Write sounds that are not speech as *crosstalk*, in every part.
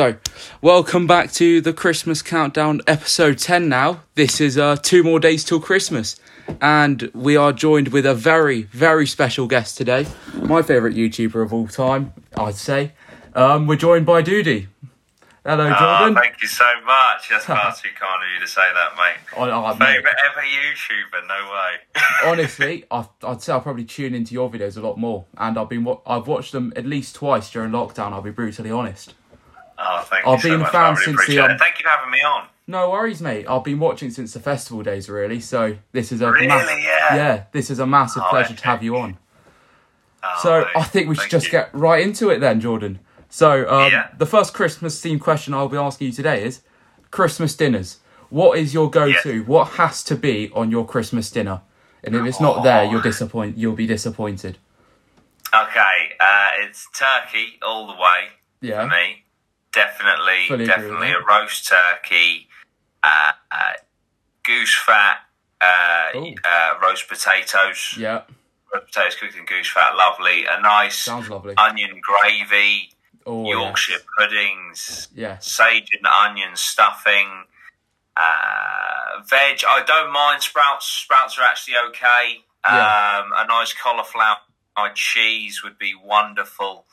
So, welcome back to the Christmas Countdown episode 10 now. This is uh, two more days till Christmas. And we are joined with a very, very special guest today. My favourite YouTuber of all time, I'd say. Um, we're joined by Dudey. Hello, Oh, Jordan. thank you so much. That's far too kind of you to say that, mate. I- mate, Favourite ever YouTuber? No way. *laughs* honestly, I, I'd say I'll probably tune into your videos a lot more. And I've been I've watched them at least twice during lockdown, I'll be brutally honest. Oh, thank I've you been so a fan really since the, um. Thank you for having me on. No worries, mate. I've been watching since the festival days, really. So this is a Really? mass- Yeah. yeah, this is a massive Oh, pleasure to have you on. Oh, So I think we should thank just you. get right into it then, Jordan. So um, Yeah. the first Christmas themed question I'll be asking you today is Christmas dinners. What is your go-to? What has to be on your Christmas dinner? And if it's not there, Oh. you'll disappoint. You'll be disappointed. Okay, uh, it's turkey all the way Yeah. for me. Definitely, Fully definitely a roast turkey, uh, uh, goose fat, uh, uh, roast potatoes. Yeah. Roast potatoes cooked in goose fat, lovely. A nice Sounds lovely. onion gravy. Oh, Yorkshire yes. puddings, sage and onion stuffing, uh, veg. I don't mind sprouts. Sprouts are actually okay. Yeah. Um, a nice cauliflower cheese would be wonderful.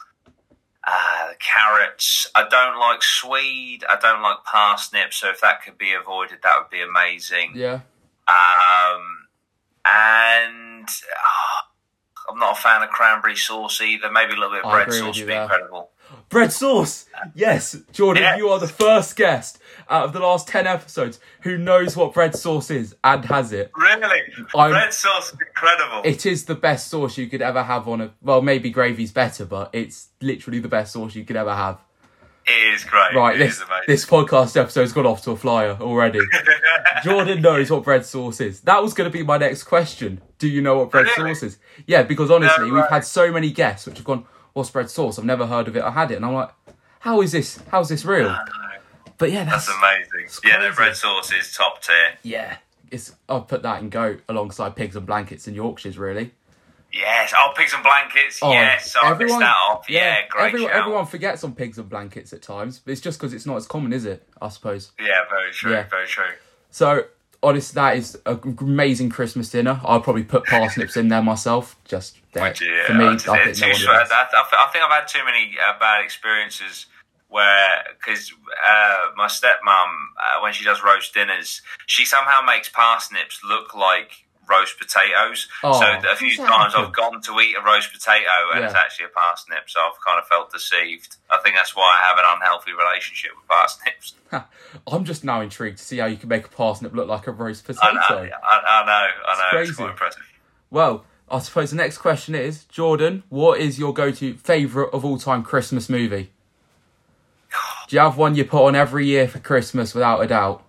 Uh, carrots. I don't like swede. I don't like parsnip. So if that could be avoided, that would be amazing. Yeah. Um, and ah, I'm not a fan of cranberry sauce either. Maybe a little bit of I bread sauce would be there. incredible. Bread sauce. Yes, Jordan, Yes. you are the first guest out of the last ten episodes who knows what bread sauce is and has it. Really? I'm- Red sauce is incredible. It is the best sauce you could ever have on a. Well, maybe gravy's better, but it's literally the best sauce you could ever have. it is great. Right, it this is this podcast episode's gone off to a flyer already. *laughs* Jordan knows what bread sauce is. That was going to be my next question. Do you know what bread Really? sauce is? Yeah, because honestly, No we've had so many guests which have gone, "What's bread sauce?" I've never heard of it. I had it, and I'm like, "How is this? How's this real?" But yeah, that's, That's amazing. Yeah, the crazy. red sauce is top tier. yeah. It's I'll put that in goat alongside pigs and blankets and Yorkshires. Really. Yes. Oh, pigs and blankets. Oh, yes. I missed that off. Yeah, great everyone, everyone forgets on pigs and blankets at times. But it's just because it's not as common, is it? I suppose. Yeah, very true. Yeah. Very true. So, honest, that is an amazing Christmas dinner. I'll probably put parsnips in there myself. Just there. You? for me, I think no too one. I, does. I, I think I've had too many uh, bad experiences where, because uh, my stepmom, uh, when she does roast dinners, she somehow makes parsnips look like roast potatoes. Oh, so a few times happen? I've gone to eat a roast potato and it's actually a parsnip, so I've kind of felt deceived. I think that's why I have an unhealthy relationship with parsnips. *laughs* I'm just now intrigued to see how you can make a parsnip look like a roast I potato. know, I, I know, I know. It's, crazy. quite impressive. Well, I suppose the next question is Jordan, what is your go to favourite of all time Christmas movie? Do you have one you put on every year for Christmas without a doubt?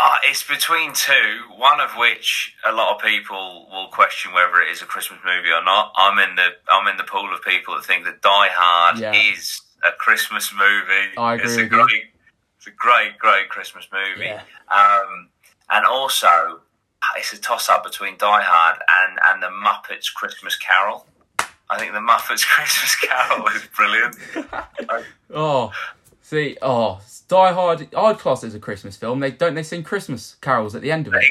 Uh, it's between two, one of which a lot of people will question whether it is a Christmas movie or not. I'm in the I'm in the pool of people that think that Die Hard Yeah. is a Christmas movie. I agree it's a with you. great, it's a great, great Christmas movie. Yeah. Um, and also, it's a toss up between Die Hard and and the Muppets Christmas Carol. I think the Muppets *laughs* Christmas Carol is brilliant. *laughs* Oh, see, oh, Die Hard, I'd class it as a Christmas film. They don't they sing Christmas carols at the end of it?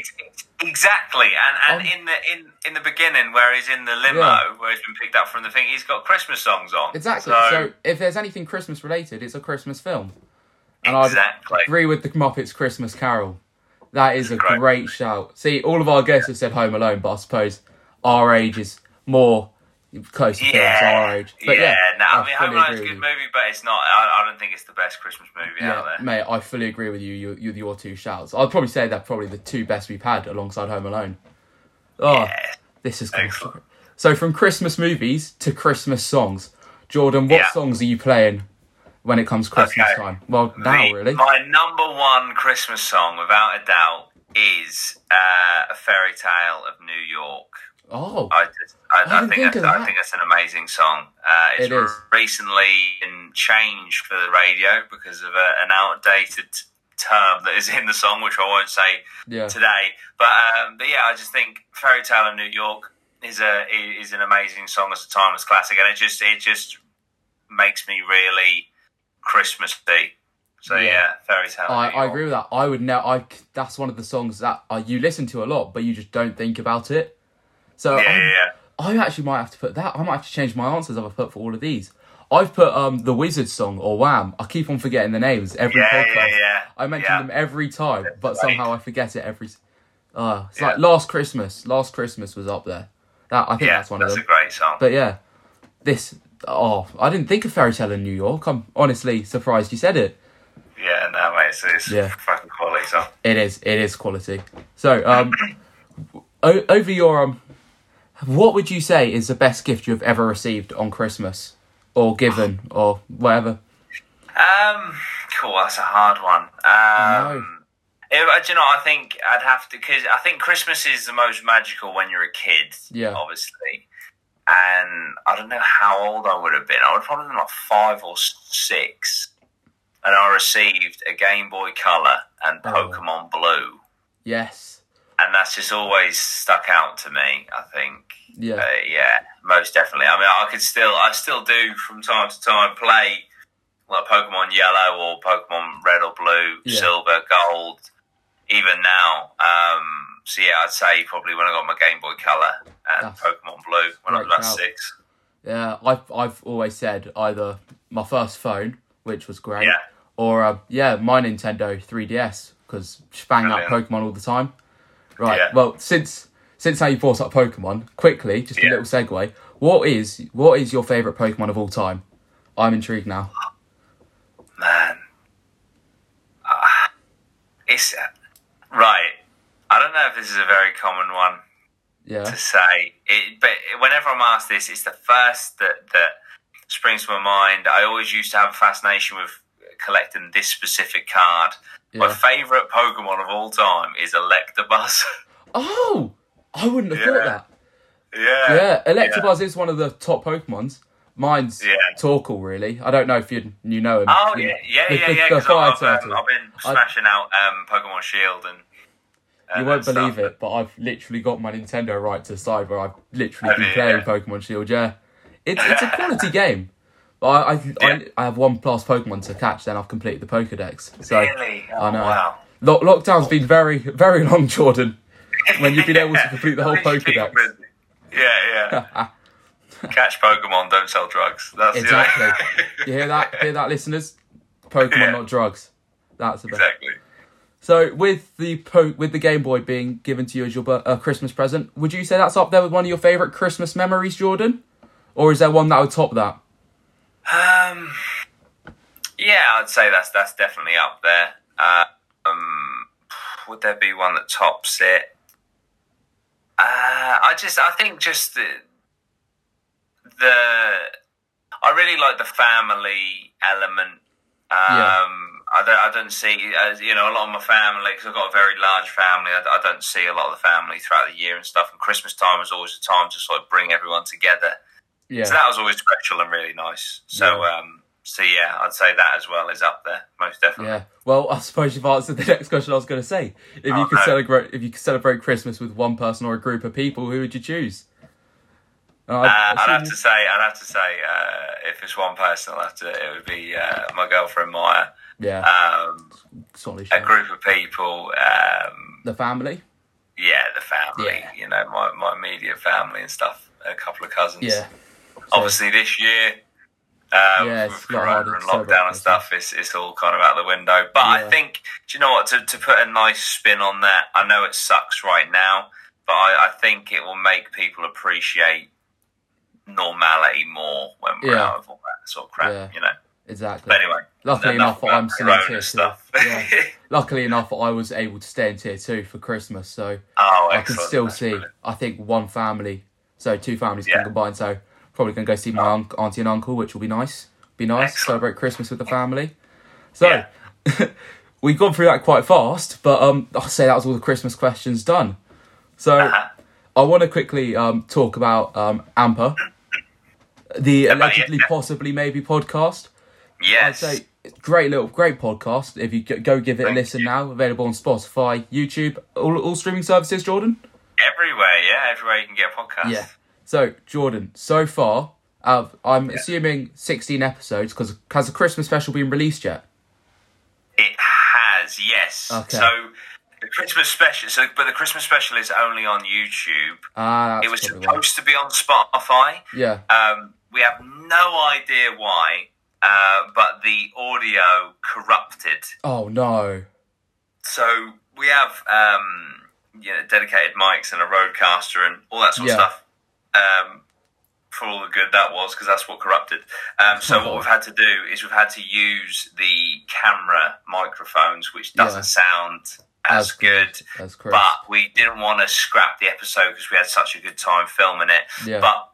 Exactly, and and Um, in the in in the beginning, where he's in the limo, Yeah. where he's been picked up from the thing, he's got Christmas songs on. Exactly. So, So, if there's anything Christmas related, it's a Christmas film. And exactly. I'd agree with the Muppets Christmas Carol. That is a Great. great shout. See, all of our guests have said Home Alone, but I suppose our age is more closer to Yeah, our age. But yeah, no, I, mean, fully Home Alone's a good movie, but it's not. I, I don't think it's the best Christmas movie out there. mate, I fully agree with you. You, you, your two shouts. I'd probably say they're probably the two best we've had alongside Home Alone. Oh, Yeah. this is cool. Excellent. So, from Christmas movies to Christmas songs, Jordan, what Yeah. songs are you playing when it comes Christmas Okay. time? Well, now The- really. My number one Christmas song, without a doubt, is uh, "A Fairy Tale of New York." Oh, I just, I, I, didn't think, think that's, of I think that's an amazing song. Uh, it's It is. recently changed for the radio because of a, an outdated term that is in the song, which I won't say yeah. today. But, um, but yeah, I just think "Fairy Tale of New York" is a is an amazing song as a timeless classic, and it just it just makes me really Christmassy. So yeah, fairy tale. I, I agree with that. I would know. I that's one of the songs that uh, you listen to a lot, but you just don't think about it. So Yeah, I'm- yeah, yeah. I actually might have to put that. I might have to change my answers I've put for all of these. I've put um the Wizard song or Wham. I keep on forgetting the names every Yeah, podcast. yeah, yeah. I mention Yeah. them every time, but right. somehow I forget it every. Uh, it's Yeah. like Last Christmas. Last Christmas was up there. That I think that's one of that's a great song. But yeah, this. Oh, I didn't think of Fairy Tale in New York. I'm honestly surprised you said it. yeah, no, mate, it's, it's Yeah. fucking quality song. It is. It is quality. So, um, *clears throat* o- over your um, what would you say is the best gift you've ever received on Christmas, or given, or whatever? Um, cool. That's a hard one. Um, if, uh, do you know? I think I'd have to because I think Christmas is the most magical when you're a kid. Yeah. obviously. And I don't know how old I would have been. I would have probably been like five or six, and I received a Game Boy Color and Oh. Pokemon Blue, Yes. And that's just always stuck out to me. I think. Yeah. Uh, yeah, most definitely. I mean, I could still, I still do from time to time play like Pokemon Yellow or Pokemon Red or Blue, Yeah. Silver, Gold, even now. Um, so yeah, I'd say probably when I got my Game Boy Color and That's Pokemon Blue when I was about six. Yeah. I've I've always said either my first phone, which was great, Yeah. or uh, yeah, my Nintendo 3DS because just bang out Pokemon all the time. Right. Yeah. Well, since since now you brought up Pokemon, quickly, just a Yeah. little segue. What is what is your favorite Pokemon of all time? I'm intrigued now. Man, Ah, it's uh, right. I don't know if this is a very common one. Yeah. to say it, but whenever I'm asked this, it's the first that that springs to my mind. I always used to have a fascination with collecting this specific card. My favourite Pokemon of all time is Electabuzz. *laughs* Oh, I wouldn't have thought that. yeah, Yeah, Electabuzz is one of the top Pokemons. Mine's Yeah. Torkoal, really. I don't know if you you know him. Oh yeah, yeah, the- yeah, the- yeah. the fire I've, um. I've been I- smashing out um, Pokemon Shield and. You won't stuff. believe it, but I've literally got my Nintendo right to the side where I've literally Have been you? playing Yeah. Pokemon Shield. Yeah, it's it's a *laughs* quality game. But I I, Yeah. I I have one plus Pokemon to catch, then I've completed the Pokedex. So Really? Oh, I know. Wow. Lo- lockdown's been very very long, Jordan. When you've been able to *laughs* complete the whole At least you keep Pokedex. Yeah, yeah. *laughs* Catch Pokemon, don't sell drugs. That's Exactly. You hear that? *laughs* Hear that, listeners? Pokemon, Yeah. not drugs. That's the best. exactly. So, with the po- with the Game Boy being given to you as your uh, Christmas present, would you say that's up there with one of your favorite Christmas memories, Jordan? Or is there one that would top that? Um, yeah, I'd say that's that's definitely up there. Uh, um, would there be one that tops it? Uh, I just, I think just the, the I really like the family element. Um, Yeah. I don't, I don't see, as you know, a lot of my family because I've got a very large family. I, I don't see a lot of the family throughout the year and stuff. And Christmas time is always a time to sort of bring everyone together. Yeah. So that was always special and really nice. So, Yeah. um, so yeah, I'd say that as well is up there, most definitely. Yeah. Well, I suppose you've answered the *laughs* next question I was going to say. If you Oh, could no. celebrate, if you could celebrate Christmas with one person or a group of people, who would you choose? Uh, I'd have you- to say, I'd have to say, uh, if it's one person, I'll have to. It would be uh, my girlfriend Maya. Yeah. Um, solid. a group of people. Um, The family. yeah, the family. Yeah. You know, my my immediate family and stuff. A couple of cousins. Yeah. Obviously, this year. Um, Yeah, with Corona and lockdown and stuff, it's, it's all kind of out the window. But Yeah. I think, do you know what? To, to put a nice spin on that, I know it sucks right now, but I, I think it will make people appreciate normality more when we're Yeah. out of all that sort of crap, Yeah. you know. Exactly. But anyway, Luckily enough I'm still in tier two. stuff. Yeah. *laughs* Luckily enough, I was able to stay in tier two for Christmas, so oh, I can still That's see. brilliant. I think one family, so two families Yeah. can combine. So probably gonna go see my unc auntie and uncle, which will be nice. Be nice. Excellent. Celebrate Christmas with the family. So Yeah. *laughs* we've gone through that quite fast, but um, I'll say that was all the Christmas questions done. So Uh-huh. I want to quickly um talk about um APMA, the About allegedly possibly maybe podcast. I'd Yes. say great little great podcast. If you go- give it a listen you. now, available on Spotify, YouTube, all, all streaming services. Jordan. Everywhere, yeah, everywhere you can get a podcast. Yeah. So Jordan, so far, uh, I'm assuming 16 episodes because has the Christmas special been released yet? It has, yes. Okay. So the Christmas special, so but the Christmas special is only on YouTube. Ah, it was that's probably why. supposed to be on Spotify. Yeah. Um, we have no idea why, uh, but the audio corrupted. Oh no. So we have um, you know dedicated mics and a RODECaster and all that sort Yeah. of stuff. Um, for all the good that was, because that's what corrupted. Um, so what we've had to do is we've had to use the camera microphones, which doesn't Yeah. sound as, good. That's correct. But we didn't want to scrap the episode because we had such a good time filming it. Yeah. But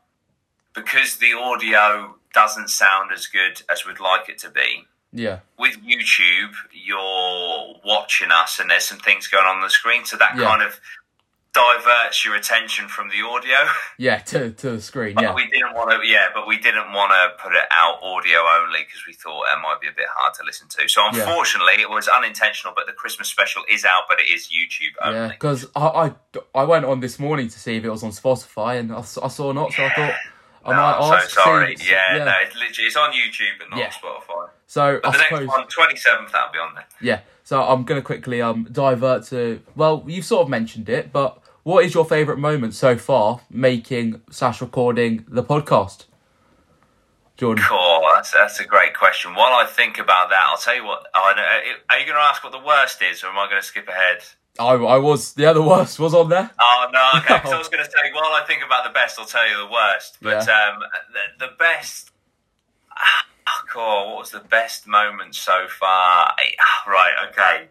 because the audio doesn't sound as good as we'd like it to be, yeah. with YouTube, you're watching us and there's some things going on, on the screen, so that Yeah. kind of diverts your attention from the audio. *laughs* Yeah. To to the screen. But Yeah. we didn't want to, yeah, but we didn't want to put it out audio only because we thought it might be a bit hard to listen to. So Yeah. unfortunately, it was unintentional, but the Christmas special is out, but it is YouTube only. Yeah, because I, I I went on this morning to see if it was on Spotify and I saw not, so I thought I No, might I'm ask. so sorry. see- Yeah, no, it's literally it's on YouTube and not Yeah. Spotify. So But I the suppose next one, 27th, that'll be on there. yeah. So I'm gonna quickly um divert to well, you've sort of mentioned it, but what is your favourite moment so far making slash recording the podcast, Jordan? Cool. That's, that's a great question. While I think about that, I'll tell you what. I know, are you going to ask what the worst is, or am I going to skip ahead? I I was yeah the worst was on there. Oh no, okay. *laughs* I was going to say while I think about the best, I'll tell you the worst. But um, the, the best. *sighs* Oh, cool. What was the best moment so far? *sighs* Right. Okay.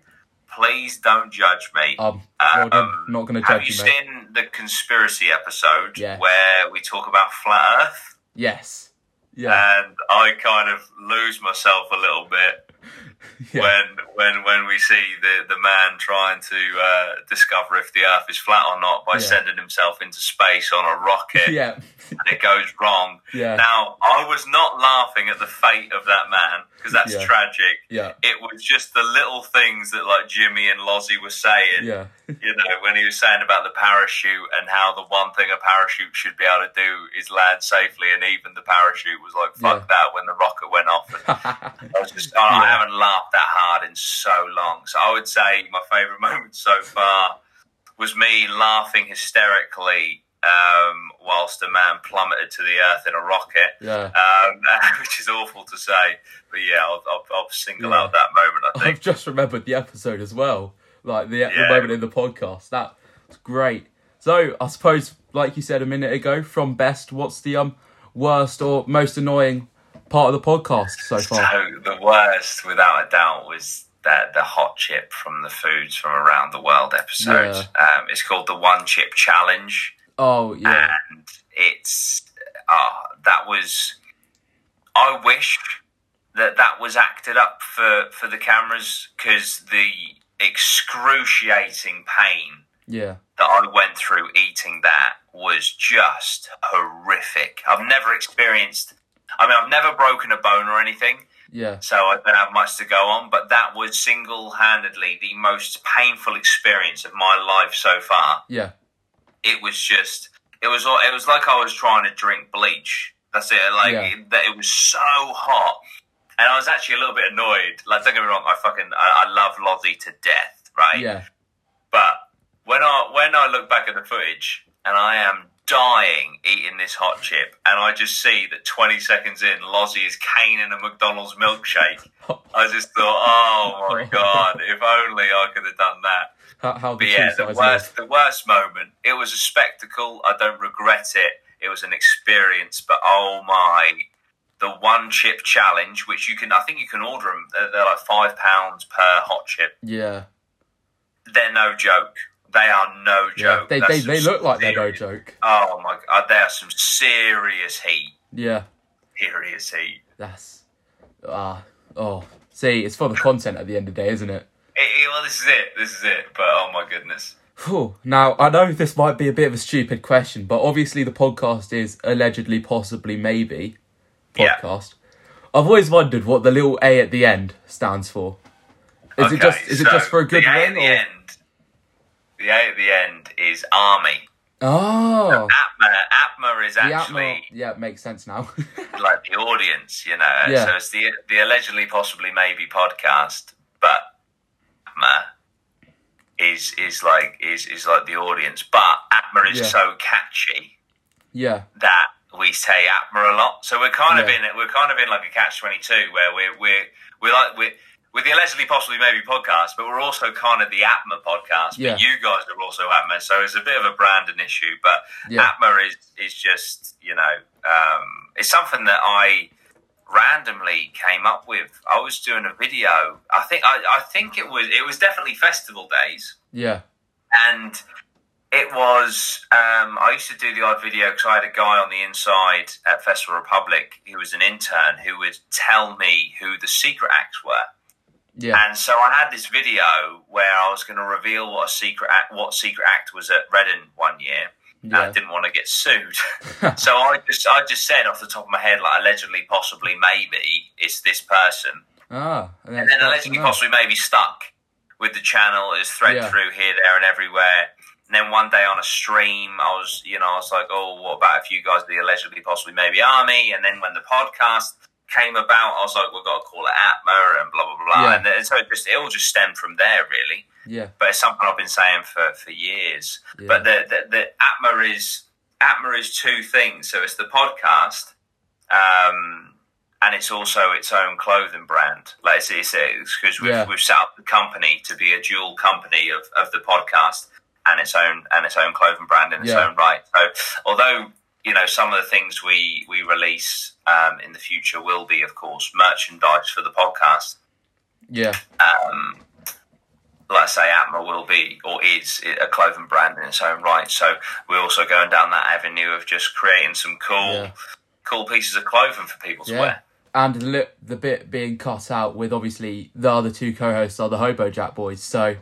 Please don't judge me. Um, Um, not gonna judge you Have you, mate. seen the conspiracy episode Yeah. where we talk about flat Earth? Yes. Yeah. and I kind of lose myself a little bit *laughs* Yeah. when when when we see the the man trying to uh, discover if the Earth is flat or not by Yeah. sending himself into space on a rocket, *laughs* yeah. and it goes wrong. Yeah. Now, I was not laughing at the fate of that man because that's Yeah. tragic. Yeah. It was just the little things that like Jimmy and Lozzie were saying Yeah. *laughs* you know, when he was saying about the parachute and how the one thing a parachute should be able to do is land safely, and even the parachute was like, fuck that when the rocket went off. And I was just, I Yeah. haven't laughed that hard in so long. So I would say my favourite *laughs* moment so far was me laughing hysterically um, whilst a man plummeted to the earth in a rocket. yeah. Um, *laughs* which is awful to say, but yeah, I'll, I'll, I'll single Yeah. out that moment. I *laughs* think. I've just remembered the episode as well, like the, the moment in the podcast. That's great. So I suppose, like you said a minute ago, from best, what's the um worst or most annoying part of the podcast so far? So the worst, without a doubt, was that the hot chip from the foods from around the world episode. Um, it's called the One Chip Challenge, Oh yeah, and it's uh, that was. I wish that that was acted up for for the cameras because the excruciating pain yeah, that I went through eating that was just horrific. I've never experienced. I mean, I've never broken a bone or anything, yeah, so I don't have much to go on. But that was single-handedly the most painful experience of my life so far. yeah, It was just. It was. It was like I was trying to drink bleach. That's it. Like Yeah. it, that. It was so hot, and I was actually a little bit annoyed. Like, don't get me wrong. I fucking. I, I love Lozzie to death. Right. yeah, But when I when I look back at the footage and I am dying eating this hot chip, and I just see that 20 seconds in, Lozzie is caning a McDonald's milkshake. *laughs* I just thought, oh my *laughs* god, if only I could have done that. How, how the yeah, the worst, the worst moment. It was a spectacle. I don't regret it. It was an experience, but oh my. The one chip challenge, which you can, I think you can order them. They're, they're like five pounds per hot chip Yeah, they're no joke. They are no yeah. joke. They they, they look like they're no joke. Oh my god, they are some serious heat. Yeah, Serious heat. that's ah oh. See, it's for the content at the end of the day, isn't it? It- it- well, this is it. This is it. But oh my goodness. Phew. Now, I know this might be a bit of a stupid question, but obviously the podcast is allegedly, possibly, maybe Yeah. podcast. I've always wondered what the little A at the end stands for. Is it just is it just for a good the A ring? at the A at the end is army. Oh, APMA, APMA is actually APMA. Yeah, it makes sense now. *laughs* like the audience, you know. Yeah. So it's the the allegedly, possibly, maybe podcast, but APMA is is like is is like the audience, but APMA is Yeah. so catchy Yeah. that we say APMA a lot. So we're kind of Yeah. in we're kind of in like a catch twenty two where we're we're we're like we're with the allegedly possibly maybe podcast, but we're also kind of the APMA podcast. Yeah. But you guys are also APMA, so it's a bit of a branding issue. But Yeah. APMA is is just you know um, it's something that I randomly came up with. I was doing a video. I think I, I think it was it was definitely festival days Yeah. and it was um, I used to do the odd video because I had a guy on the inside at Festival Republic who was an intern who would tell me who the secret acts were, Yeah. and so I had this video where I was going to reveal what a secret act, what secret act was at Reading one year. And I didn't want to get sued, *laughs* so I just I just said off the top of my head like allegedly, possibly, maybe it's this person, Ah. And then allegedly, possibly, maybe stuck with the channel. is thread Yeah. through here, there, and everywhere. And then one day on a stream, I was, you know, I was like, "Oh, what about if you guys are the allegedly, possibly, maybe army?" And then when the podcast came about, I was like, "We've got to call it APMA and blah blah blah." Yeah. And then, so it just it all just stemmed from there, really. Yeah. But it's something I've been saying for for years. Yeah. But the, the the APMA is APMA is two things. So it's the podcast, um, and it's also its own clothing brand. Like it's it's because we've Yeah. we've set up the company to be a dual company of, of the podcast and its own and its own clothing brand in its Yeah. own right. So although you know some of the things we we release um, in the future will be, of course, merchandise for the podcast Yeah. um, like I say, APMA will be or is a clothing brand in its own right. So we're also going down that avenue of just creating some cool, Yeah. cool pieces of clothing for people to Yeah. wear. And the, the bit being cut out with obviously the other two co-hosts are the Hobo Jack boys, so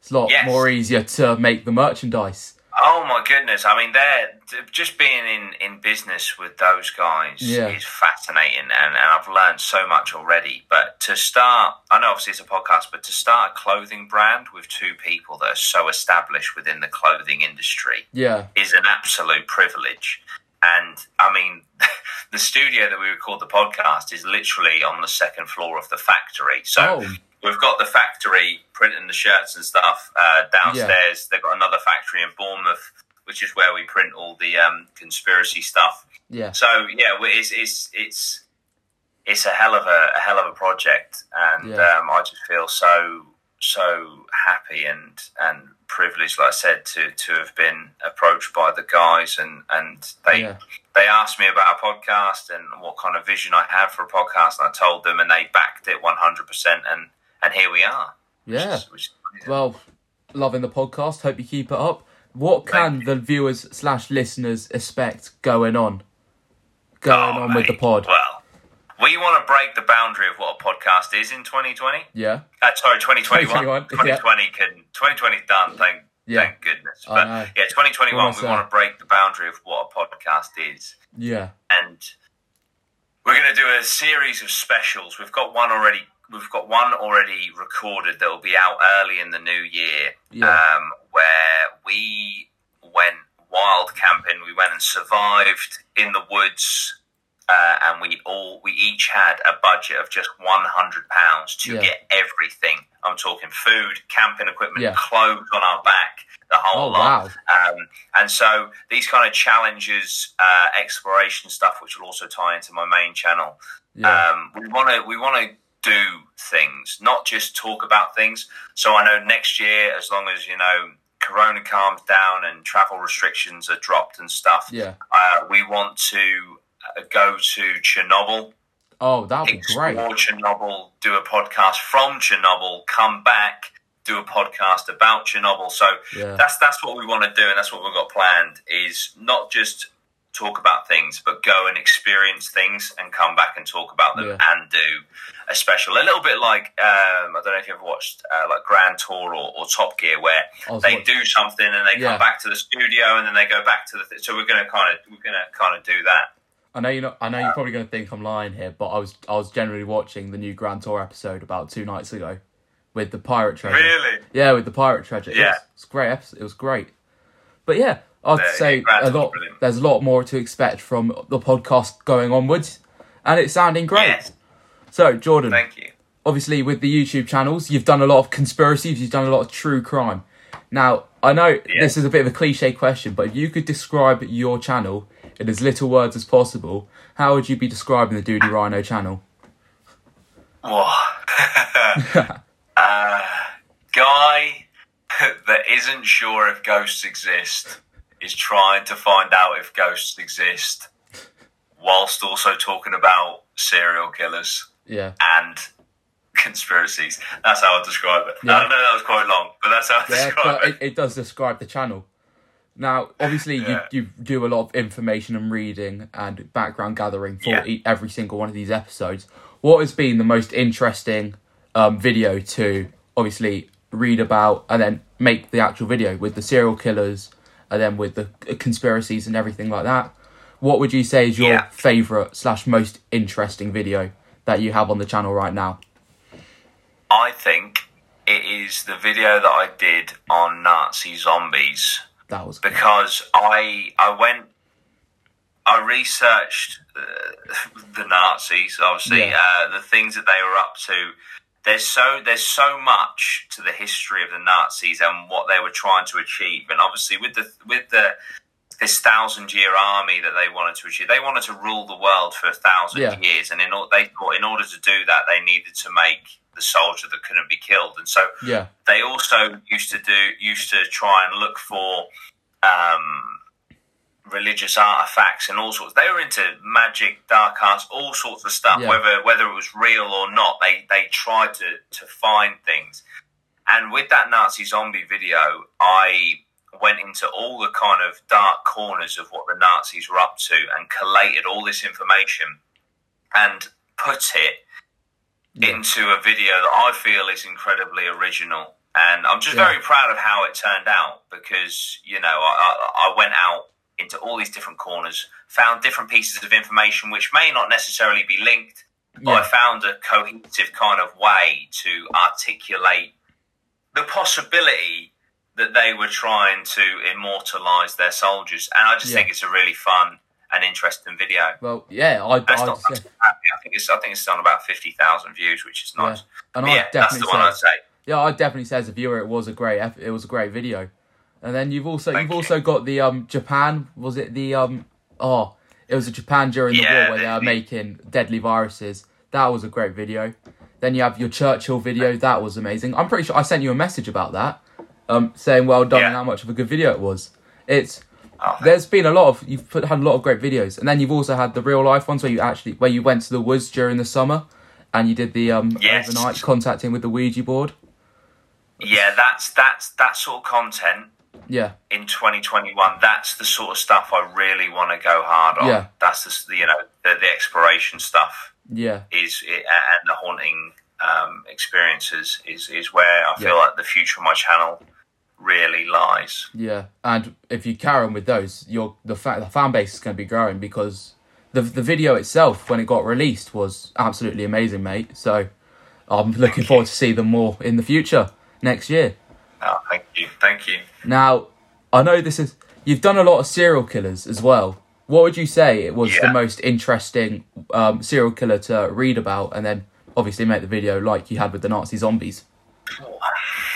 it's a lot Yes. more easier to make the merchandise. Oh my goodness! I mean, they're just being in, in business with those guys Yeah. is fascinating, and, and I've learned so much already. But to start, I know obviously it's a podcast, but to start a clothing brand with two people that are so established within the clothing industry Yeah. is an absolute privilege. And I mean, *laughs* the studio that we record the podcast is literally on the second floor of the factory. So Oh. We've got the factory printing the shirts and stuff uh, downstairs. They've got another factory in Bournemouth, which is where we print all the um, conspiracy stuff. Yeah. So yeah, it's it's it's it's a hell of a, a hell of a project, and Yeah. um, I just feel so so happy and and privileged, like I said, to to have been approached by the guys, and and they Yeah. they asked me about a podcast and what kind of vision I had for a podcast, and I told them, and they backed it one hundred percent, and and here we are. which Yeah. is- which is. Well, loving the podcast. Hope you keep it up. What can the viewers slash listeners expect going on? Going Oh, on with the pod. Well, we want to break the boundary of what a podcast is in 2020. Yeah. Uh, sorry, 2021. 2021, 2020 can 2020 done. Thank Yeah. thank goodness. But yeah, 2021 we want to break the boundary of what a podcast is, Yeah. and we're going to do a series of specials. We've got one already. We've got one already recorded that will be out early in the new year. Yeah. Um, where we went wild camping. We went and survived in the woods. Uh, and we all we each had a budget of just one hundred pounds to Yeah. get everything. I'm talking food, camping equipment, Yeah. clothes on our back, the whole Oh lot. wow. Um, and so these kind of challenges, uh, exploration stuff, which will also tie into my main channel. Yeah. Um, we want to we want to do things, not just talk about things. So I know next year, as long as you know Corona calms down and travel restrictions are dropped and stuff, yeah. uh, we want to uh, go to Chernobyl, Oh, that'd be explore great. Chernobyl, do a podcast from Chernobyl, come back, do a podcast about Chernobyl. So Yeah. that's that's what we want to do, and that's what we've got planned. Is not just talk about things, but go and experience things and come back and talk about them Yeah. and do a special. A little bit like um, I don't know if you ever watched uh, like Grand Tour or, or Top Gear, where they watch- do something and they Yeah. come back to the studio and then they go back to the. Th- so we're gonna kind of we're gonna kind of do that. I know you're not. I know you're probably going to think I'm lying here, but I was. I was generally watching the new Grand Tour episode about two nights ago, with the pirate treasure. Really? Yeah, with the pirate treasure. It Yeah. was, it's a great episode. It was great. But yeah, I'd Yeah, say a lot. There's a lot more to expect from the podcast going onwards, and it's sounding great. So Jordan, Thank you. obviously with the YouTube channels, you've done a lot of conspiracies, you've done a lot of true crime. Now, I know Yeah. this is a bit of a cliche question, but if you could describe your channel in as little words as possible, how would you be describing the Dudey Rhino channel? Whoa. *laughs* uh, guy that isn't sure if ghosts exist is trying to find out if ghosts exist, whilst also talking about serial killers Yeah. and *laughs* conspiracies. That's how I describe it. Yeah. I know that was quite long, but that's how I Yeah, describe but it. it, it does describe the channel. Now, obviously, Yeah. you, you do a lot of information and reading and background gathering for Yeah. e- every single one of these episodes. What has been the most interesting um, video to obviously read about and then make the actual video with the serial killers and then with the conspiracies and everything like that? What would you say is your Yeah. favourite slash most interesting video that you have on the channel right now? I think it is the video that I did on Nazi zombies. That was because I I went I researched uh, *laughs* the Nazis obviously Yeah. uh, the things that they were up to there's so there's so much to the history of the Nazis and what they were trying to achieve. And obviously with the with the this thousand year army that they wanted to achieve they wanted to rule the world for a thousand Yeah. years. And in, or- they thought in order to do that they needed to make the soldier that couldn't be killed. And so Yeah, they also used to do used to try and look for um, religious artifacts and all sorts. They were into magic, dark arts, all sorts of stuff. Yeah. Whether whether it was real or not, they they tried to to find things. And with that Nazi zombie video, I went into all the kind of dark corners of what the Nazis were up to and collated all this information and put it Yeah. into a video that I feel is incredibly original. And I'm just Yeah. very proud of how it turned out because, you know, I, I, I went out into all these different corners, found different pieces of information which may not necessarily be linked, but I found a cohesive kind of way to articulate the possibility that they were trying to immortalize their soldiers. And I just Yeah. think it's a really fun and interesting video. well, yeah, I, I'd not, say, I think it's I think it's on about fifty thousand views, which is nice. and I'd yeah, that's definitely the one say, I'd say. Yeah, I definitely say as a viewer, it was a great, it was a great video. And then you've also Thank you've you. also got the um Japan. Was it the um oh it was a Japan during the Yeah, war where they the- were making deadly viruses. That was a great video. Then you have your Churchill video. That was amazing. I'm pretty sure I sent you a message about that, um saying well done and Yeah. how much of a good video it was. It's Oh, there's been a lot of you've put, had a lot of great videos, and then you've also had the real life ones where you actually where you went to the woods during the summer, and you did the um Yes. overnight contacting with the Ouija board. yeah, that's that's that sort of content Yeah, in 2021. That's the sort of stuff I really want to go hard on. Yeah. That's the you know the, the exploration stuff yeah, is and the haunting um, experiences is is where I feel Yeah. like the future of my channel really lies. yeah. And if you carry on with those, your the fa- the fan base is going to be growing because the the video itself when it got released was absolutely amazing, mate. So I'm looking forward to see them more in the future next year. Thank you, thank you. Now, I know this is you've done a lot of serial killers as well. What would you say it was the most interesting um, serial killer to read about, and then obviously make the video like you had with the Nazi zombies?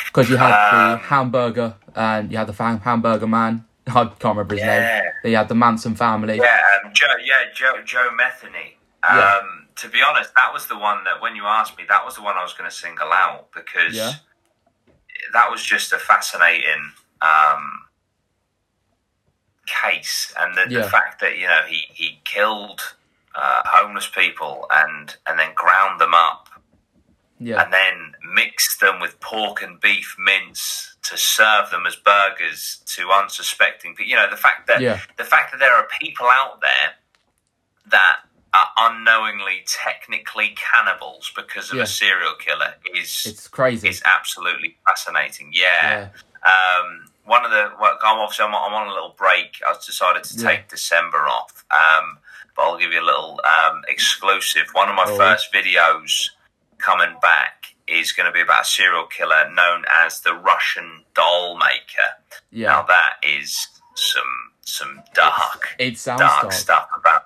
Because you had the Um, hamburger and you had the fam- hamburger man. *laughs* I can't remember his name. Yeah. Then you had the Manson family. Yeah, um, Joe. Yeah, Joe. Joe Metheny. Um, Yeah. To be honest, that was the one that when you asked me, that was the one I was going to single out because Yeah. That was just a fascinating um, case, and the, Yeah. the fact that you know he he killed uh, homeless people and and then ground them up Yeah, and then mixed them with pork and beef mince to serve them as burgers to unsuspecting people. You know, the fact that Yeah. the fact that there are people out there that unknowingly technically cannibals because of Yeah. a serial killer is it's crazy. It's absolutely fascinating. Yeah. yeah, Um, one of the well, I'm obviously I'm on, I'm on a little break. I've decided to Yeah. take December off, um, but I'll give you a little um, exclusive. One of my Oh. first videos coming back is going to be about a serial killer known as the Russian doll maker. Now yeah. that is some some dark It sounds dark dark. stuff about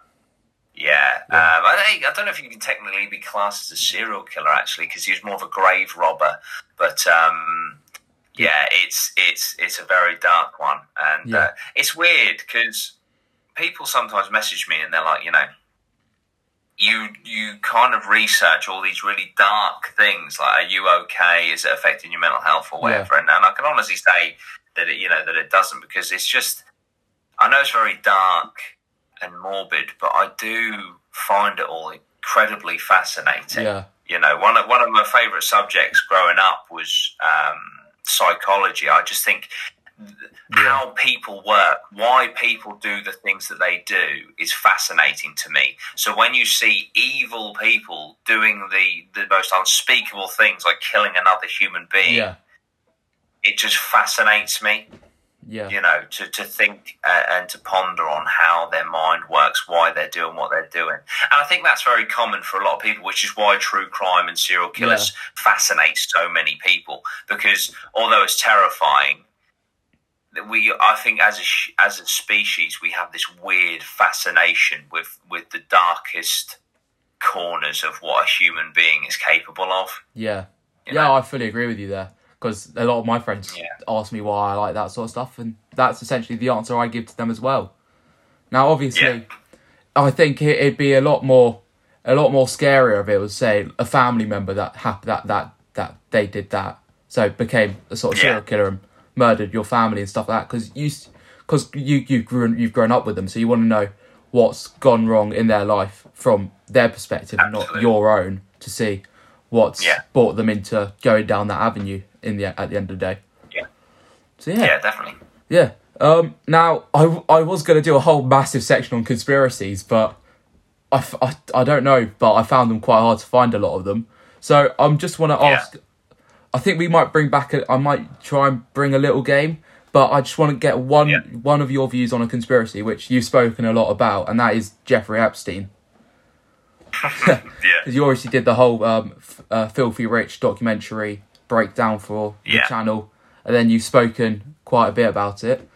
Yeah, Um, I, think- I don't know if you can technically be classed as a serial killer actually, because he was more of a grave robber. But um, yeah, it's it's it's a very dark one, and Yeah. uh, it's weird because people sometimes message me and they're like, you know, you you kind of research all these really dark things, like are you okay? Is it affecting your mental health or whatever? And, and I can honestly say that it, you know that it doesn't because it's just I know it's very dark and morbid, but I do find it all incredibly fascinating. Yeah. You know, one of one of my favourite subjects growing up was um, psychology. I just think th- how people work, why people do the things that they do, is fascinating to me. So when you see evil people doing the the most unspeakable things, like killing another human being, Yeah. it just fascinates me Yeah. you know, to, to think uh, and to ponder on how their mind works, why they're doing what they're doing. And I think that's very common for a lot of people, which is why true crime and serial killers fascinates so many people. Because although it's terrifying, we, I think, as a as a species, we have this weird fascination with with the darkest corners of what a human being is capable of. Yeah. You Yeah, know? I fully agree with you there. Because a lot of my friends Yeah. ask me why I like that sort of stuff, and that's essentially the answer I give to them as well. Now, obviously, Yeah. I think it, it'd be a lot more, a lot more scarier if it was, say, a family member that hap- that that that they did that, so became a sort of Yeah. serial killer and murdered your family and stuff like that. Because you, because you you grew you've grown up with them, so you want to know what's gone wrong in their life from their perspective and not your own to see what's Yeah. brought them into going down that avenue in the at the end of the day. Yeah. So yeah, Yeah, definitely. yeah. Um, now I, I was gonna do a whole massive section on conspiracies, but I, f- I, I don't know, but I found them quite hard to find a lot of them. So I'm just want to Yeah. ask. I think we might bring back. A, I might try and bring a little game, but I just want to get one Yeah. one of your views on a conspiracy, which you've spoken a lot about, and that is Jeffrey Epstein. *laughs* Yeah. *laughs* Because you obviously did the whole um, f- uh, Filthy Rich documentary breakdown for the channel, and then you've spoken quite a bit about it.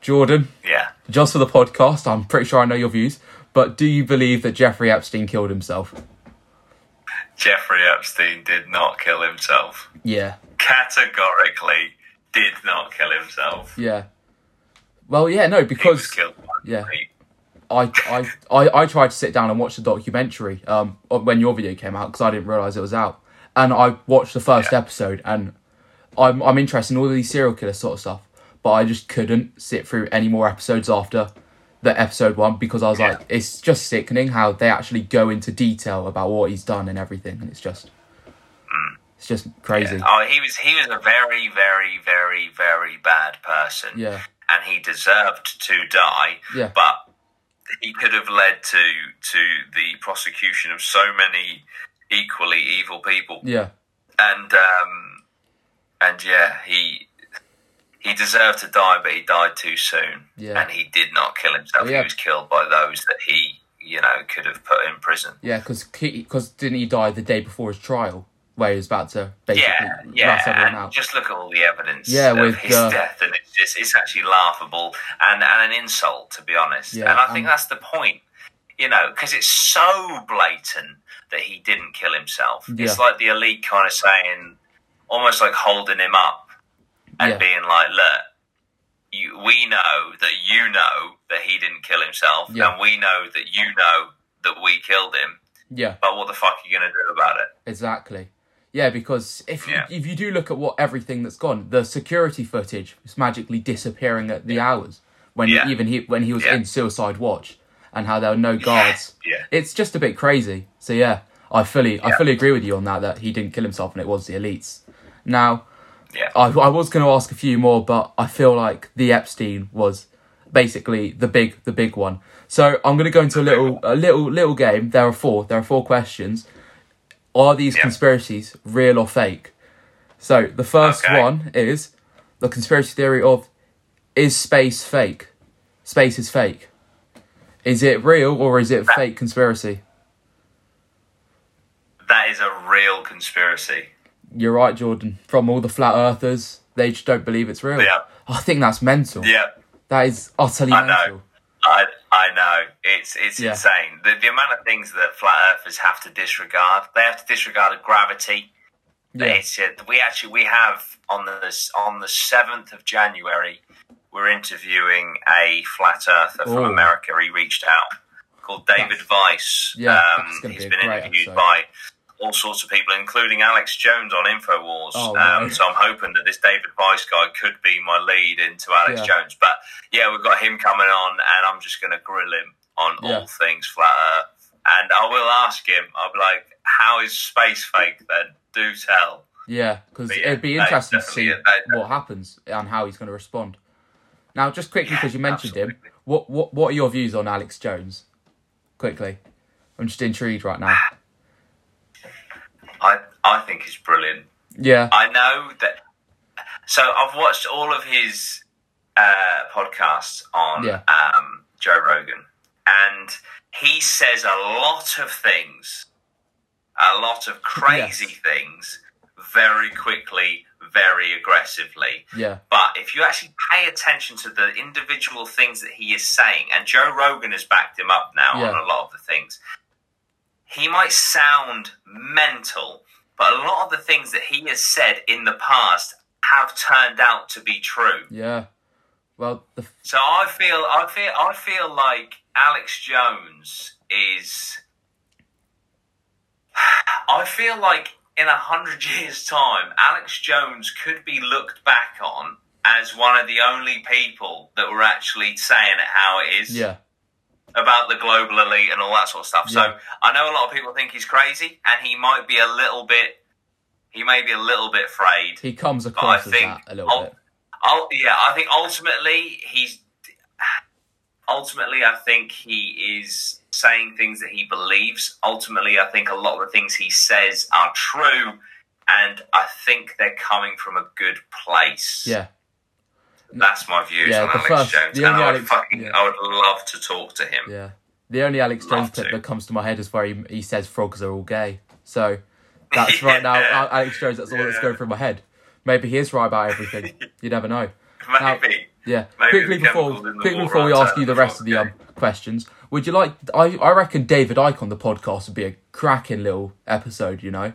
Jordan, Yeah. just for the podcast, I'm pretty sure I know your views, but do you believe that Jeffrey Epstein killed himself? Jeffrey Epstein did not kill himself. Yeah, Categorically did not kill himself. yeah. Well, yeah, no, because yeah. I, I, I, I tried to sit down and watch the documentary um, when your video came out because I didn't realize it was out, and I watched the first Yeah. episode, and I'm I'm interested in all these serial killer sort of stuff, but I just couldn't sit through any more episodes after the episode one because I was Yeah. like, it's just sickening how they actually go into detail about what he's done and everything, and it's just, it's just crazy. Oh, he was he was a very, very, very, very bad person. Yeah, And he deserved to die. Yeah. But he could have led to to the prosecution of so many equally evil people. yeah, And um and yeah, he he deserved to die, but he died too soon. Yeah. And he did not kill himself. Yeah. He was killed by those that he, you know, could have put in prison. yeah. Because because didn't he die the day before his trial where he was about to basically Yeah, yeah. everyone out? Just look at all the evidence Yeah, of with, his uh, death, and it's just it's actually laughable and, and an insult, to be honest. Yeah, and I think um, that's the point, you know, because it's so blatant that he didn't kill himself. Yeah. It's like the elite kind of saying, almost like holding him up and Yeah. being like, look. You, we know that you know that he didn't kill himself, Yeah. and we know that you know that we killed him. Yeah. But what the fuck are you going to do about it? Exactly. Yeah, because if you, if you do look at what everything that's gone, the security footage is magically disappearing at the hours when even he when he was in Suicide Watch, and how there were no guards. Yeah. It's just a bit crazy. So yeah, I fully I fully agree with you on that. That he didn't kill himself and it was the elites. Now, Yeah. I, I was going to ask a few more, but I feel like the Epstein was basically the big the big one. So I'm going to go into a little a little little game. There are four. There are four questions. Are these Yeah. conspiracies real or fake? So the first Okay. one is the conspiracy theory of is space fake? Space is fake. Is it real or is it a fake conspiracy? That is a real conspiracy. You're right, Jordan. From all the flat earthers, they just don't believe it's real. Yeah. I think that's mental. Yeah. That is utterly I know. I I know it's it's Yeah. insane. The the amount of things that flat earthers have to disregard. They have to disregard gravity. Yeah. It's uh, we actually we have on the on the seventh of January. We're interviewing a flat earther from Ooh. America. He reached out called David Weiss. yeah, um, that's he's be been interviewed episode. by all sorts of people, including Alex Jones on Infowars. Oh, um, so I'm hoping that this David Weiss guy could be my lead into Alex Yeah. Jones. But yeah, we've got him coming on, and I'm just going to grill him on Yeah. all things flat Earth. And I will ask him. I'll be like, "How is space fake?" Then do tell. Yeah, because yeah, it'd be interesting to see what happens and how he's going to respond. Now, just quickly, because you Yeah, mentioned him, what, what what are your views on Alex Jones? Quickly, I'm just intrigued right now. I I think he's brilliant. Yeah, I know that. So I've watched all of his uh, podcasts on Yeah. um, Joe Rogan, and he says a lot of things, a lot of crazy Yes. things, very quickly, very aggressively. yeah, But if you actually pay attention to the individual things that he is saying, and Joe Rogan has backed him up now Yeah. on a lot of the things, he might sound mental, but a lot of the things that he has said in the past have turned out to be true. yeah. Well, the, So I feel, I feel, I feel like Alex Jones is. *sighs* I feel like in a hundred *laughs* years' time, Alex Jones could be looked back on as one of the only people that were actually saying it how it is yeah, about the global elite and all that sort of stuff. So I know a lot of people think he's crazy, and he might be a little bit. He may be a little bit frayed. he comes I across as think that a little I'll- bit. I'll, yeah, I think ultimately he's ultimately I think he is saying things that he believes. Ultimately, I think a lot of the things he says are true, and I think they're coming from a good place. Yeah, that's my views Yeah, on Alex first- Jones, the and only I would Alex- fucking yeah. I would love to talk to him. yeah. The only Alex Jones clip that comes to my head is where he, he says frogs are all gay. So *laughs* that's right now, Alex Jones. That's all that's going through my head. Maybe he is right about everything. *laughs* you never know. Maybe. Yeah. Maybe quickly before chemicals in the quickly before we ask you the rest of the the um, questions, would you like? I I reckon David Icke on the podcast would be a cracking little episode. You know,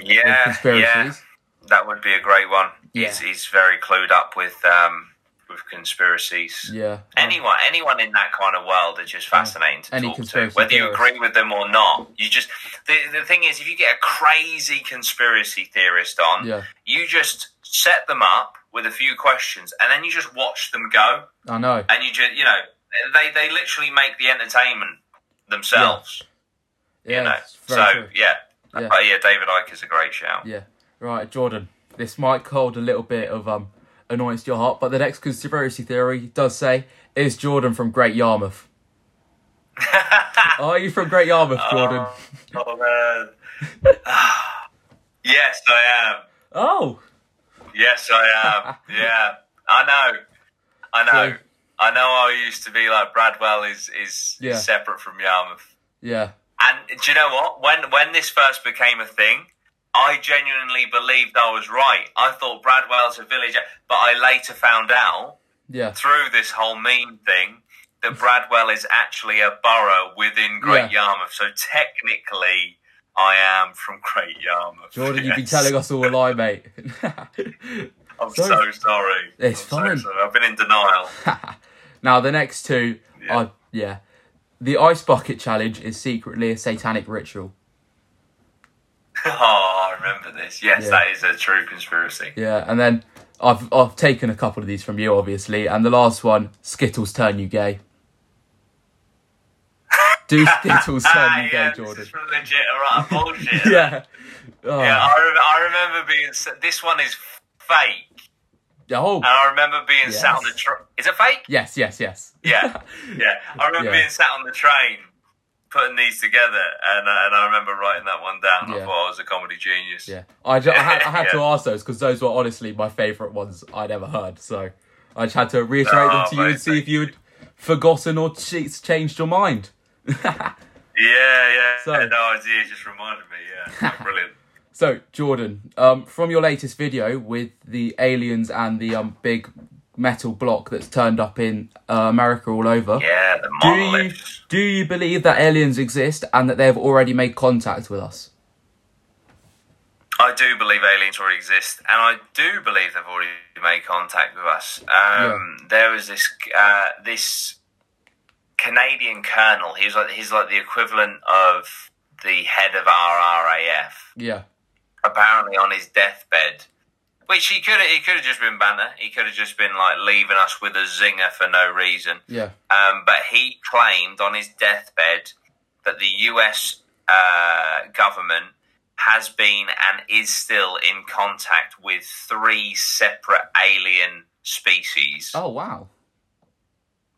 yeah, yeah, conspiracies. that would be a great one. He's, Yeah. he's very clued up with um, with conspiracies. Yeah. Anyone, anyone in that kind of world are just fascinating to Any talk to. Whether you agree with them or not, you just the the thing is, if you get a crazy conspiracy theorist on, Yeah. you just set them up with a few questions, and then you just watch them go, I know. and you just you know they they literally make the entertainment themselves. Yeah. you know, so true. yeah. Yeah. But yeah, David Icke is a great shout. Yeah. Right, Jordan. This might hold a little bit of um annoyance to your heart, but the next conspiracy theory does say is Jordan from Great Yarmouth. *laughs* Are you from Great Yarmouth, Jordan? Oh man. *sighs* yes, I am. Oh. Yes, I am. *laughs* yeah, I know. I know. So- I know. I used to be like Bradwell is is, Yeah. is separate from Yarmouth. Yeah. And do you know what? When when this first became a thing, I genuinely believed I was right. I thought Bradwell's a village, but I later found out Yeah. through this whole meme thing that Bradwell is actually a borough within Great Yarmouth. So technically, I am from Great Yarmouth. Jordan, you've been telling us all a lie, mate. *laughs* I'm So- so, sorry. It's I'm so fine. sorry. I've been in denial. *laughs* now the next two Yeah. are yeah. The ice bucket challenge is secretly a satanic ritual. *laughs* oh, I remember this. Yes, Yeah. that is a true conspiracy. Yeah, and then I've I've taken a couple of these from you, obviously, and the last one, Skittles turn you gay. *laughs* Do Skittles turn you *laughs* yeah, gay, Jordan? this is legit bullshit. Yeah. Oh. Yeah, I, rem- I remember being. This one is fake, Oh. and I remember being sat on the. Yes. Tr- is it fake? Yes, yes, yes. Yeah, *laughs* yeah. I remember Yeah. being sat on the train, putting these together, and uh, and I remember writing that one down. Yeah. I thought I was a comedy genius. Yeah. I, ju- I had, I had *laughs* to ask those because those were honestly my favourite ones I'd ever heard. So I just had to reiterate them Oh, to you and see if you had forgotten or ch- changed your mind. *laughs* yeah, yeah. So- no idea. Just reminded me. Yeah, brilliant. So, Jordan, um, from your latest video with the aliens and the um, big metal block that's turned up in uh, America all over. Yeah, the Do you do you believe that aliens exist and that they've already made contact with us? I do believe aliens already exist, and I do believe they've already made contact with us. Um, There was this uh, this Canadian colonel. He's like he's like the equivalent of the head of our RAF. Yeah. Apparently, on his deathbed, which he could he could have just been banner. He could have just been like leaving us with a zinger for no reason. Yeah. Um, but he claimed on his deathbed that the US uh, government has been and is still in contact with three separate alien species. Oh wow.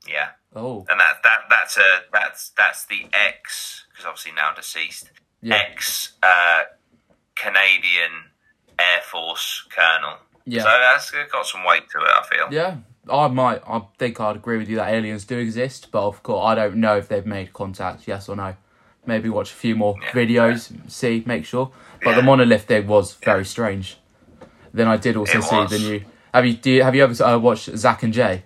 Yeah, Oh. and that that that's a that's that's the ex because obviously now deceased Yeah. ex uh, Canadian Air Force colonel. Yeah. So that's got some weight to it. I feel. Yeah. I might. I think I'd agree with you that aliens do exist, but of course I don't know if they've made contact. Yes or no. Maybe watch a few more Yeah. videos, see, make sure. But the monolith thing was very strange. Then I did also It see was. the new. Have you do you, have you ever uh, watched Zack and Jay?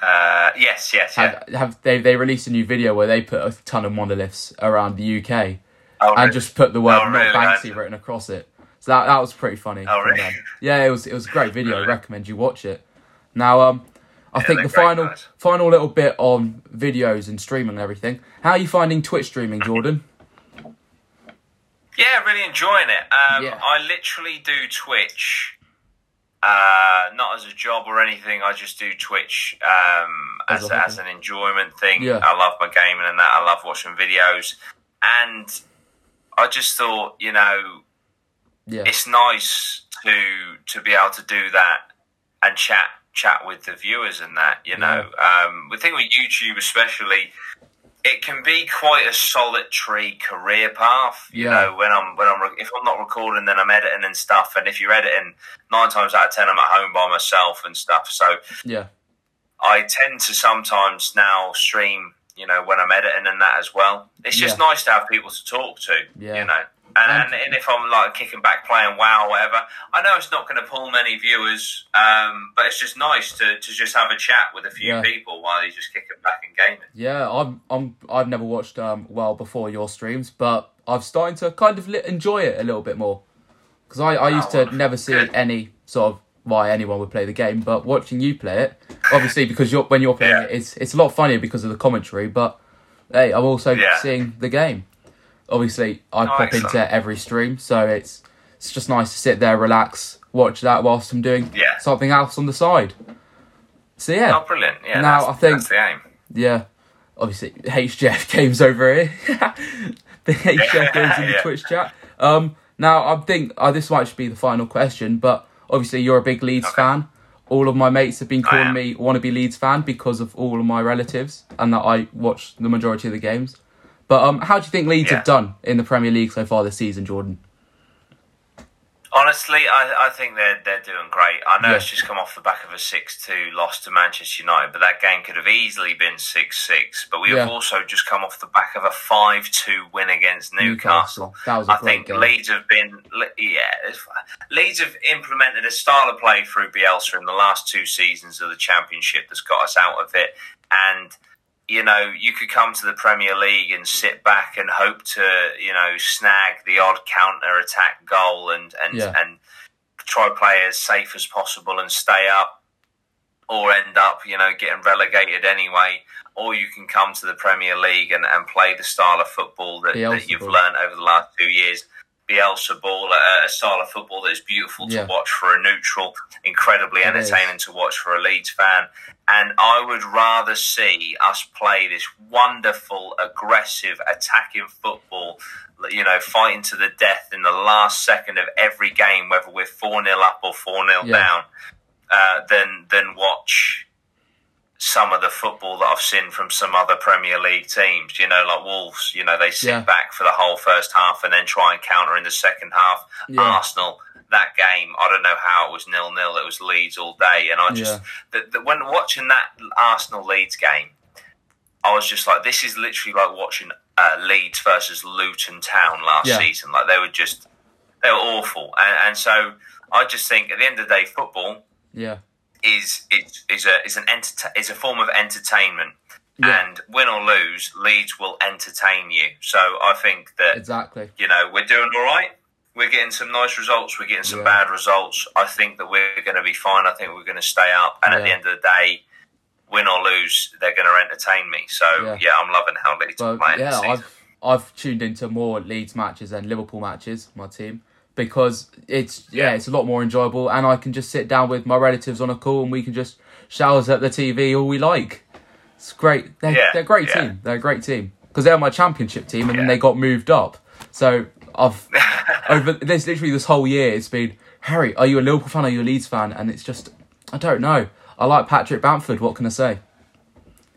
Uh, yes, yes, yeah. Have, have they they released a new video where they put a ton of monoliths around the UK Oh, and really? just put the word Oh, not really? Banksy written across it. So that that was pretty funny. Oh, really? Yeah, it was it was a great video. I recommend you watch it. Now, um, I think the final guys. final little bit on videos and streaming and everything. How are you finding Twitch streaming, Jordan? Yeah, really enjoying it. Um, Yeah. I literally do Twitch, uh, not as a job or anything. I just do Twitch um, As as, a as, an enjoyment thing. Yeah. I love my gaming and that. I love watching videos, and I just thought, you know, Yeah, it's nice to to be able to do that and chat chat with the viewers and that you know. Um the thing with youtube especially it can be quite a solitary career path you Yeah. know when i'm when i'm re- if i'm not recording then i'm editing and stuff and if you're editing nine times out of ten i'm at home by myself and stuff so yeah, i tend to sometimes now stream you know when i'm editing and that as well it's just Yeah. nice to have people to talk to Yeah. you know and, And- and, if I'm like kicking back, playing WoW, or whatever, I know it's not going to pull many viewers, um, but it's just nice to, to just have a chat with a few Yeah. people while you're just kicking back and gaming. yeah. I'm I'm I've never watched um well before your streams, but I've started to kind of li- enjoy it a little bit more because I I used to wonderful. never see Good. any sort of why anyone would play the game, but watching you play it, obviously because you're when you're playing Yeah. it, it's it's a lot funnier because of the commentary. But hey, I'm also Yeah. seeing the game. Obviously, I Oh, pop into every stream, so it's it's just nice to sit there, relax, watch that whilst I'm doing Yeah. something else on the side. So yeah, Oh, brilliant! Yeah, Now, that's, I think- that's the aim. yeah. Obviously, HJF *laughs* games over here. *laughs* the HJF games in the. Twitch chat. Um, now I think uh, this might just be the final question, but obviously you're a big Leeds Okay. fan. All of my mates have been calling me wannabe Leeds fan because of all of my relatives and that I watch the majority of the games. But um, how do you think Leeds Yeah. have done in the Premier League so far this season, Jordan? Honestly, I, I think they're they're doing great. I know Yeah. it's just come off the back of a six two loss to Manchester United, but that game could have easily been six six. But we have also just come off the back of a five two win against Newcastle. That was a I think game. Leeds have been, yeah, Leeds have implemented a style of play through Bielsa in the last two seasons of the Championship that's got us out of it. And, you know, you could come to the Premier League and sit back and hope to, you know, snag the odd counter attack goal and, and, Yeah. and try play as safe as possible and stay up or end up, you know, getting relegated anyway. Or you can come to the Premier League and, and play the style of football that, that you've learned over the last two years. Bielsa ball, a, a style of football that is beautiful to Yeah. watch for a neutral, incredibly entertaining is. to watch for a Leeds fan. And I would rather see us play this wonderful, aggressive, attacking football, you know, fighting to the death in the last second of every game, whether we're 4 0 up or 4 0 Yeah. down, uh, than, than watch some of the football that I've seen from some other Premier League teams. You know, like Wolves, you know, they sit Yeah. back for the whole first half and then try and counter in the second half. Yeah. Arsenal, that game, I don't know how it was nil nil. It was Leeds all day, and I just the, the, when watching that Arsenal Leeds game, I was just like, this is literally like watching uh, Leeds versus Luton Town last Yeah. season. Like they were just they were awful, and, and so I just think at the end of the day, football Yeah, is is is a is an enter- is a form of entertainment. Yeah. And win or lose, Leeds will entertain you. So I think that Exactly. you know we're doing all right. We're getting some nice results. We're getting some Yeah. bad results. I think that we're going to be fine. I think we're going to stay up. And at the end of the day, win or lose, they're going to entertain me. So Yeah. yeah, I'm loving how Leeds are But playing yeah. I've I've tuned into more Leeds matches than Liverpool matches, my team, because it's yeah, Yeah. it's a lot more enjoyable, and I can just sit down with my relatives on a call, and we can just shout at the TV all we like. It's great. They're, Yeah, they're a great yeah. team. They're a great team because they're my championship team, and then they got moved up. So I've *laughs* over this literally this whole year, it's been Harry. Are you a Liverpool fan? Are you a Leeds fan? And it's just I don't know. I like Patrick Bamford. What can I say?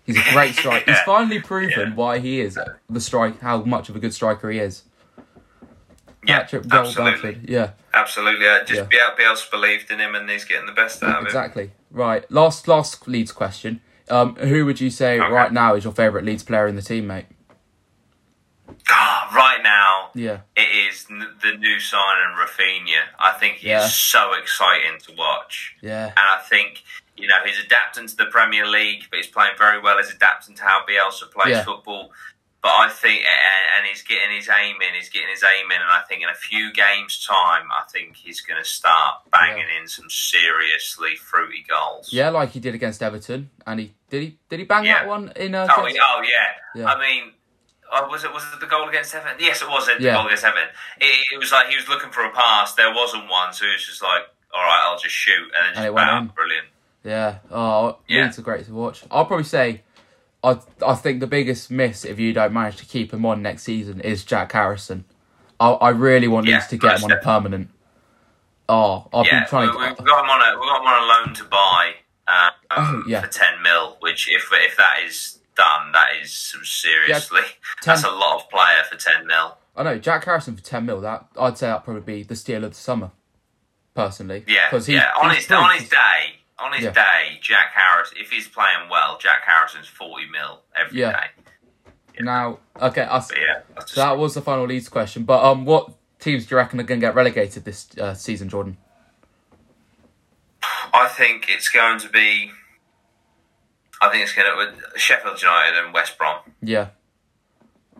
He's a great *laughs* striker. He's finally proven why he is the strike. How much of a good striker he is. Yeah, Patrick Joel absolutely. Bamford. Yeah, Absolutely. Uh, just Yeah. be able, be able believed in him and he's getting the best out of him. exactly. Right. Last last Leeds question. Um, who would you say Okay. right now is your favourite Leeds player in the team, mate? Ah, right now, Yeah. it is n- the new signing Raphinha. I think he's Yeah. so exciting to watch. Yeah. And I think, you know, he's adapting to the Premier League, but he's playing very well. He's adapting to how Bielsa plays Yeah. football. But I think, and, and he's getting his aim in, he's getting his aim in, and I think in a few games' time, I think he's going to start banging in some seriously fruity goals. Yeah, like he did against Everton, and he did he did he bang Yeah. that one in? Uh, Oh, yeah, oh yeah. Yeah. I mean, uh, was it was it the goal against Everton? Yes, it was the Yeah. goal against Everton. It, it was like he was looking for a pass. There wasn't one, so he was just like, "All right, I'll just shoot," and then And just it went bam, brilliant. Yeah. Oh, Yeah. Leeds are great to watch. I'll probably say, I I think the biggest miss if you don't manage to keep him on next season is Jack Harrison. I I really want Yeah, Leeds to get him on a permanent. Oh, I've yeah, been trying we, to. we've got him on a we got him on a loan to buy uh, Oh, yeah. for ten mil. Which, if if that is done, that is some seriously. *laughs* 10 that's a lot of player for ten mil. I know Jack Harrison for ten mil. That I'd say that probably be the steal of the summer, personally. Yeah, 'Cause he- yeah. On his on his day, on his Yeah. day, Jack Harris. If he's playing well, Jack Harrison's forty mil every Yeah. day. Now, okay, I, yeah, so that was the final Leeds question. But um, what teams do you reckon are going to get relegated this uh, season, Jordan? I think it's going to be. I think it's going to be Sheffield United and West Brom. Yeah,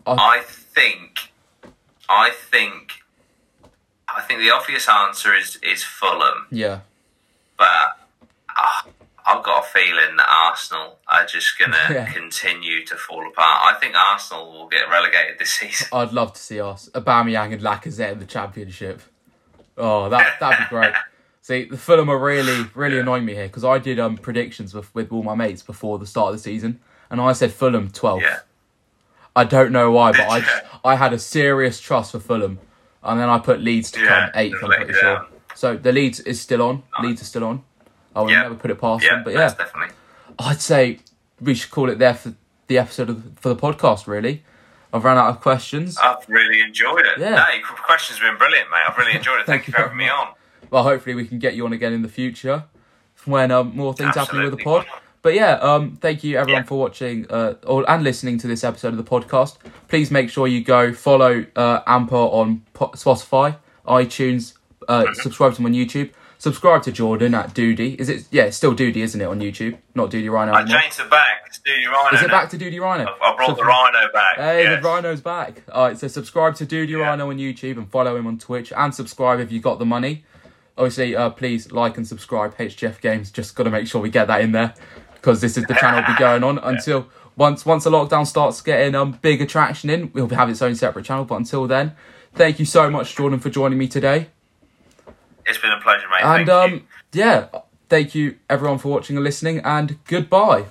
I think. I think. I think the obvious answer is is Fulham, yeah, but uh, I've got a feeling that Arsenal are just going *laughs* to Yeah. continue to fall apart. I think Arsenal will get relegated this *laughs* season. I'd love to see us Aubameyang and Lacazette in the Championship. Oh, that that'd be great. *laughs* See, the Fulham are really, really annoying me here because I did um predictions with, with all my mates before the start of the season, and I said Fulham 12th. Yeah. I don't know why, but I just. I had a serious trust for Fulham, and then I put Leeds to Yeah, come eighth. I'm pretty sure. So the Leeds is still on. Leeds are still on. I would Yeah. never put it past Yeah, them. But yeah, definitely. I'd say we should call it there for the episode of the, for the podcast. Really, I've run out of questions. I've really enjoyed it. Yeah. No, your questions have been brilliant, mate. I've really enjoyed it. Thank *laughs* Thank, you for having me on. Well, hopefully we can get you on again in the future when um, more things happen with the pod. But yeah, um, thank you everyone Yeah. for watching uh, or and listening to this episode of the podcast. Please make sure you go follow uh, Amper on po- Spotify, iTunes, uh, Mm-hmm. subscribe to him on YouTube. Subscribe to Jordan at Dudey. Is it? Yeah, it's still Dudey, isn't it, on YouTube? Not Dudey Rhino I anymore. changed it back. It's Dudey Rhino. Is it now. back to Dudey Rhino? I I brought Sub- the Rhino back. Hey, yes. the Rhino's back. All right, so subscribe to Your Yeah. Rhino on YouTube and follow him on Twitch and subscribe if you got the money. Obviously, uh, please like and subscribe. HGF Games. Just got to make sure we get that in there because this is the channel be going on *laughs* until once once the lockdown starts getting um big attraction in. We'll have its own separate channel. But until then, thank you so much, Jordan, for joining me today. It's been a pleasure, mate. And Thank um you. yeah, thank you everyone for watching and listening. And goodbye.